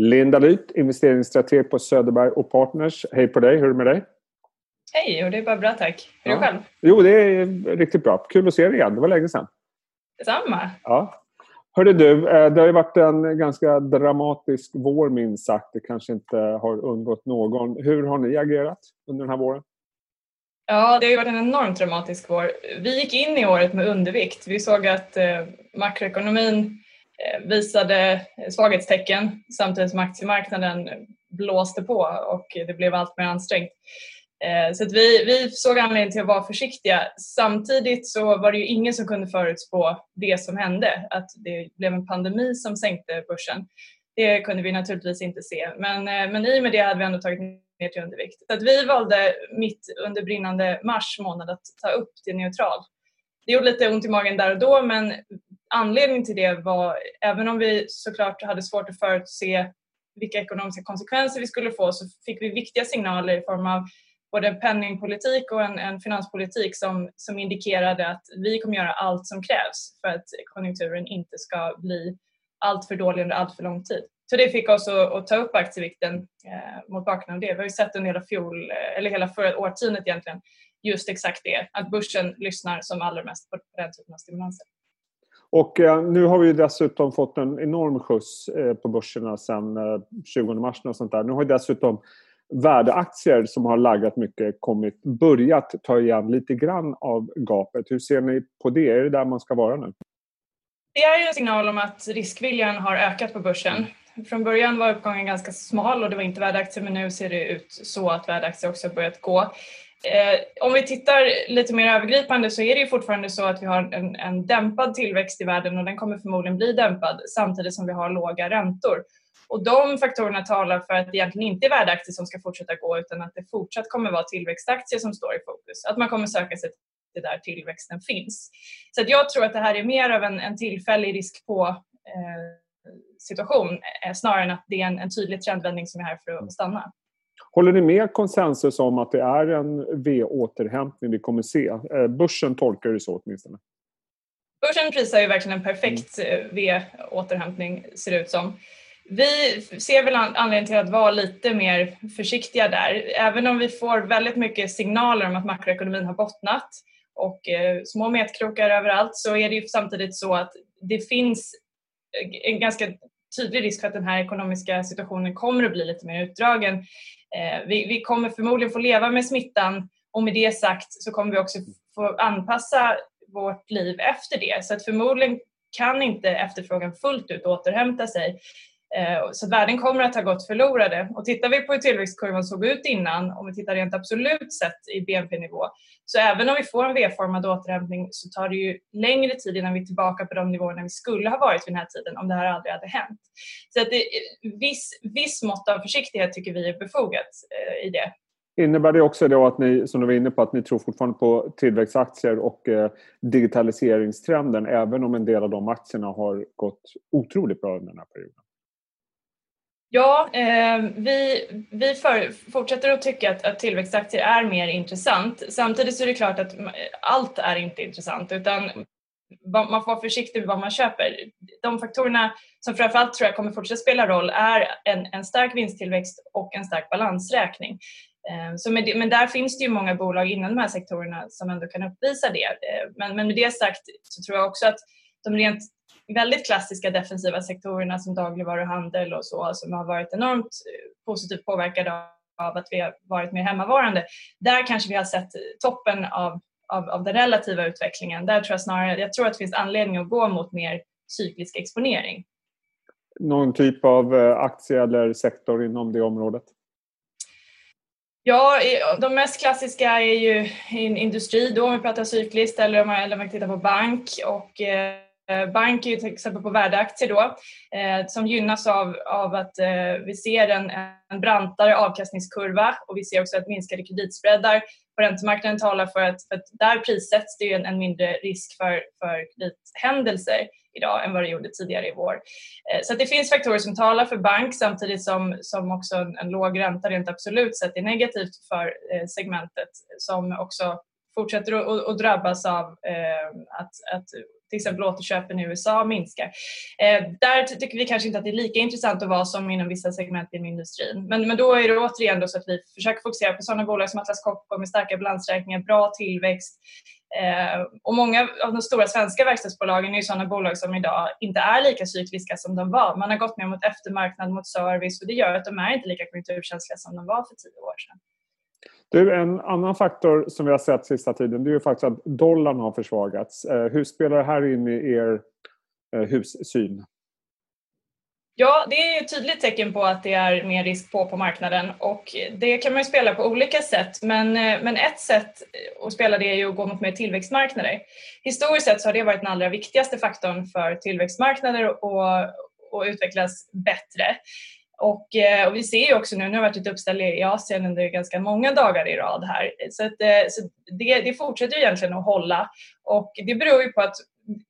Linda Lyth, investeringsstrateg på Söderberg och Partners. Hej på dig, hur är det med dig? Hej, och det är bara bra tack. Hur är ja. du själv? Jo, det är riktigt bra. Kul att se dig igen, det var länge sedan. Detsamma. Ja. Hörde du, eh, det har ju varit en ganska dramatisk vår minst sagt. Det kanske inte har undgått någon. Hur har ni agerat under den här våren? Ja, det har ju varit en enormt dramatisk vår. Vi gick in i året med undervikt. Vi såg att eh, makroekonomin Eh, visade svaghetstecken samtidigt som aktiemarknaden blåste på och det blev allt mer ansträngt. Eh, så vi, vi såg anledning till att vara försiktiga. Samtidigt så var det ju ingen som kunde förutspå det som hände, att det blev en pandemi som sänkte börsen. Det kunde vi naturligtvis inte se, men, eh, men i och med det hade vi ändå tagit ner till undervikt. Så att vi valde mitt under brinnande mars månad att ta upp till neutral. Det gjorde lite ont i magen där och då, men anledningen till det var, även om vi såklart hade svårt att förutse vilka ekonomiska konsekvenser vi skulle få, så fick vi viktiga signaler i form av både en penningpolitik och en, en, finanspolitik som, som indikerade att vi kommer göra allt som krävs för att konjunkturen inte ska bli allt för dålig under allt för lång tid. Så det fick oss att, att ta upp aktievikten eh, mot bakgrund av det. Vi har ju sett under hela fjol, eh, eller hela förra årtiondet egentligen, just exakt det, att börsen lyssnar som allra mest på den typen av stimulanser. Och eh, nu har vi dessutom fått en enorm skjuts eh, på börserna sedan 20 eh, mars. Och sånt där. Nu har dessutom värdeaktier som har laggat mycket kommit, börjat ta igen lite grann av gapet. Hur ser ni på det? Är det där man ska vara nu? Det är ju en signal om att riskviljan har ökat på börsen. Från början var uppgången ganska smal och det var inte värdeaktier men nu ser det ut så att värdeaktier också har börjat gå. Eh, om vi tittar lite mer övergripande så är det ju fortfarande så att vi har en, en dämpad tillväxt i världen och den kommer förmodligen bli dämpad samtidigt som vi har låga räntor. Och de faktorerna talar för att det egentligen inte är värdeaktier som ska fortsätta gå utan att det fortsatt kommer vara tillväxtaktier som står i fokus. Att man kommer söka sig till där tillväxten finns. Så jag tror att det här är mer av en, en tillfällig risk på eh, situation eh, snarare än att det är en, en tydlig trendvändning som är här för att stanna. Håller ni med konsensus om att det är en V-återhämtning vi kommer se? Eh, börsen tolkar det så åtminstone. Börsen prisar ju verkligen en perfekt eh, V-återhämtning ser det ut som. Vi ser väl anledning till att vara lite mer försiktiga där. Även om vi får väldigt mycket signaler om att makroekonomin har bottnat och eh, små metkrokar överallt så är det ju samtidigt så att det finns en ganska tydlig risk för att den här ekonomiska situationen kommer att bli lite mer utdragen. Eh, vi, vi kommer förmodligen få leva med smittan och med det sagt så kommer vi också få anpassa vårt liv efter det. Så att förmodligen kan inte efterfrågan fullt ut återhämta sig. Eh, så värden kommer att ha gått förlorade. Och tittar vi på hur tillväxtkurvan såg ut innan, om vi tittar rent absolut sett i BNP-nivå, så även om vi får en V-formad återhämtning så tar det ju längre tid innan vi är tillbaka på de nivåerna vi skulle ha varit vid den här tiden om det här aldrig hade hänt. Så att det, viss, viss mått av försiktighet tycker vi är befogat eh, i det. Innebär det också då att ni, som du var inne på, att ni tror fortfarande på tillväxtaktier och eh, digitaliseringstrenden även om en del av de aktierna har gått otroligt bra under den här perioden? Ja, eh, vi, vi för, fortsätter att tycka att, att tillväxtaktier är mer intressant. Samtidigt så är det klart att allt är inte intressant utan man får vara försiktig med vad man köper. De faktorerna som framförallt tror jag kommer fortsätta spela roll är en, en stark vinsttillväxt och en stark balansräkning. Eh, så med det, men där finns det ju många bolag inom de här sektorerna som ändå kan uppvisa det. Eh, men, men med det sagt så tror jag också att de rent väldigt klassiska defensiva sektorerna som dagligvaruhandel och så som har varit enormt eh, positivt påverkade av att vi har varit mer hemmavarande. Där kanske vi har sett toppen av, av, av den relativa utvecklingen. Där tror jag snarare, jag tror att det finns anledning att gå mot mer cyklisk exponering. Någon typ av eh, aktie eller sektor inom det området? Ja, de mest klassiska är ju industri då om vi pratar cykliskt eller om man, eller om man tittar på bank och eh, Eh, Eh, bank är ju till exempel på värdeaktier då eh, som gynnas av, av att eh, vi ser en, en brantare avkastningskurva och vi ser också att minskade kreditspreadar på räntemarknaden talar för att, för att där prissätts det en, en mindre risk för, för kredithändelser idag än vad det gjorde tidigare i vår. Eh, så det finns faktorer som talar för bank samtidigt som, som också en, en låg ränta rent absolut sett är negativt för eh, segmentet som också fortsätter att, att drabbas av eh, att, att till exempel återköpen i USA minskar. Eh, där tycker vi kanske inte att det är lika intressant att vara som inom vissa segment inom industrin. Men, men då är det återigen då så att vi försöker fokusera på sådana bolag som Atlas Copco med starka balansräkningar, bra tillväxt. Eh, och många av de stora svenska verkstadsbolagen är ju sådana bolag som idag inte är lika cykliska som de var. Man har gått mer mot eftermarknad, mot service och det gör att de är inte lika konjunkturkänsliga som de var för tio år sedan. Du, en annan faktor som vi har sett sista tiden det är ju faktiskt att dollarn har försvagats. Eh, hur spelar det här in i er eh, hussyn? Ja, det är ju ett tydligt tecken på att det är mer risk på på marknaden och det kan man ju spela på olika sätt. Men, eh, men ett sätt att spela det är ju att gå mot mer tillväxtmarknader. Historiskt sett så har det varit den allra viktigaste faktorn för tillväxtmarknader att utvecklas bättre. Och, eh, och, vi ser ju också nu, nu har varit ett uppställ i Asien under ganska många dagar i rad här, så, att, eh, så det, det fortsätter ju egentligen att hålla. Och det beror ju på att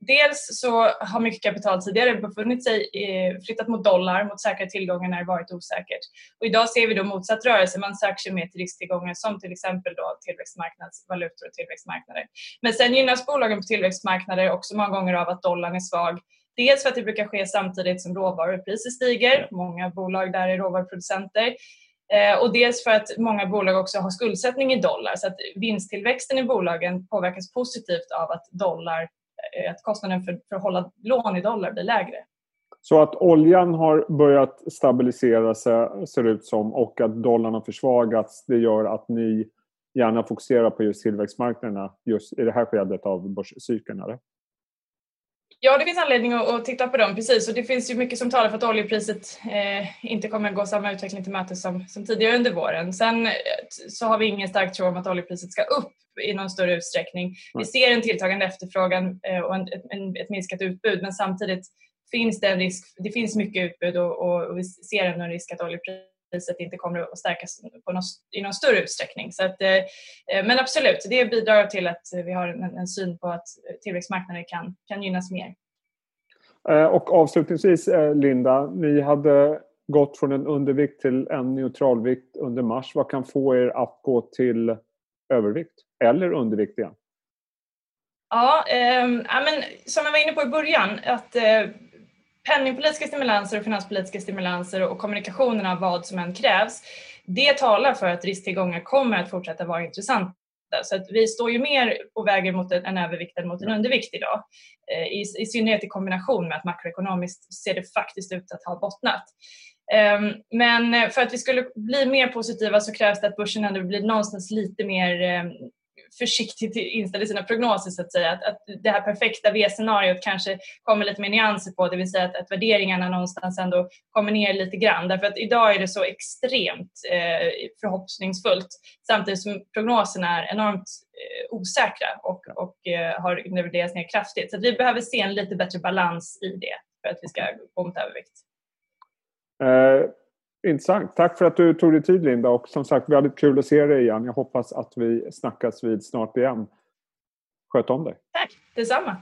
dels så har mycket kapital tidigare befunnit sig, eh, flyttat mot dollar, mot säkra tillgångar när det varit osäkert. Och idag ser vi då motsatt rörelse, man söker sig mer till risktillgångar som till exempel då tillväxtmarknadsvalutor och tillväxtmarknader. Men sen gynnas bolagen på tillväxtmarknader också många gånger av att dollarn är svag Dels för att det brukar ske samtidigt som råvarupriser stiger. Många bolag där är råvaruproducenter. Eh, och dels för att många bolag också har skuldsättning i dollar så att vinsttillväxten i bolagen påverkas positivt av att, dollar, eh, att kostnaden för, för att hålla lån i dollar blir lägre. Så att oljan har börjat stabilisera sig, ser ut som, och att dollarn har försvagats, det gör att ni gärna fokuserar på just tillväxtmarknaderna just i det här skedet av börscykeln? Ja, det finns anledning att, titta på dem, precis. Och det finns ju mycket som talar för att oljepriset eh, inte kommer gå samma utveckling till mötes som, som tidigare under våren. Sen eh, så har vi ingen stark tro om att oljepriset ska upp i någon större utsträckning. Vi ser en tilltagande efterfrågan eh, och en, en, ett minskat utbud, men samtidigt finns det en risk. Det finns mycket utbud och, och, och vi ser ändå en risk att oljepriset priset inte kommer att stärkas på någon, i någon större utsträckning. Så att, eh, men absolut, det bidrar till att vi har en, en syn på att tillväxtmarknader kan, kan gynnas mer. Eh, och avslutningsvis eh, Linda, ni hade gått från en undervikt till en neutralvikt under mars. Vad kan få er att gå till övervikt eller undervikt igen? Ja, eh, men som jag var inne på i början, att eh, penningpolitiska stimulanser och finanspolitiska stimulanser och kommunikationen av vad som än krävs, det talar för att risktillgångar kommer att fortsätta vara intressanta. Så att vi står ju mer och väger mot en, övervikt än mot en undervikt idag. Eh, I, I synnerhet i kombination med att makroekonomiskt ser det faktiskt ut att ha bottnat. Ehm, men för att vi skulle bli mer positiva så krävs det att börsen ändå blir någonstans lite mer ehm, försiktigt inställd i sina prognoser så att säga. Att, att det här perfekta V-scenariot kanske kommer lite mer nyanser på, det vill säga att, att värderingarna någonstans ändå kommer ner lite grann. Därför att idag är det så extremt eh, förhoppningsfullt samtidigt som prognoserna är enormt eh, osäkra och, och eh, har reviderats ner kraftigt. Så vi behöver se en lite bättre balans i det för att vi ska gå mot övervikt. Uh Intressant. Tack för att du tog dig tid Linda och som sagt väldigt kul att se dig igen. Jag hoppas att vi snackas vid snart igen. Sköt om dig. Tack detsamma.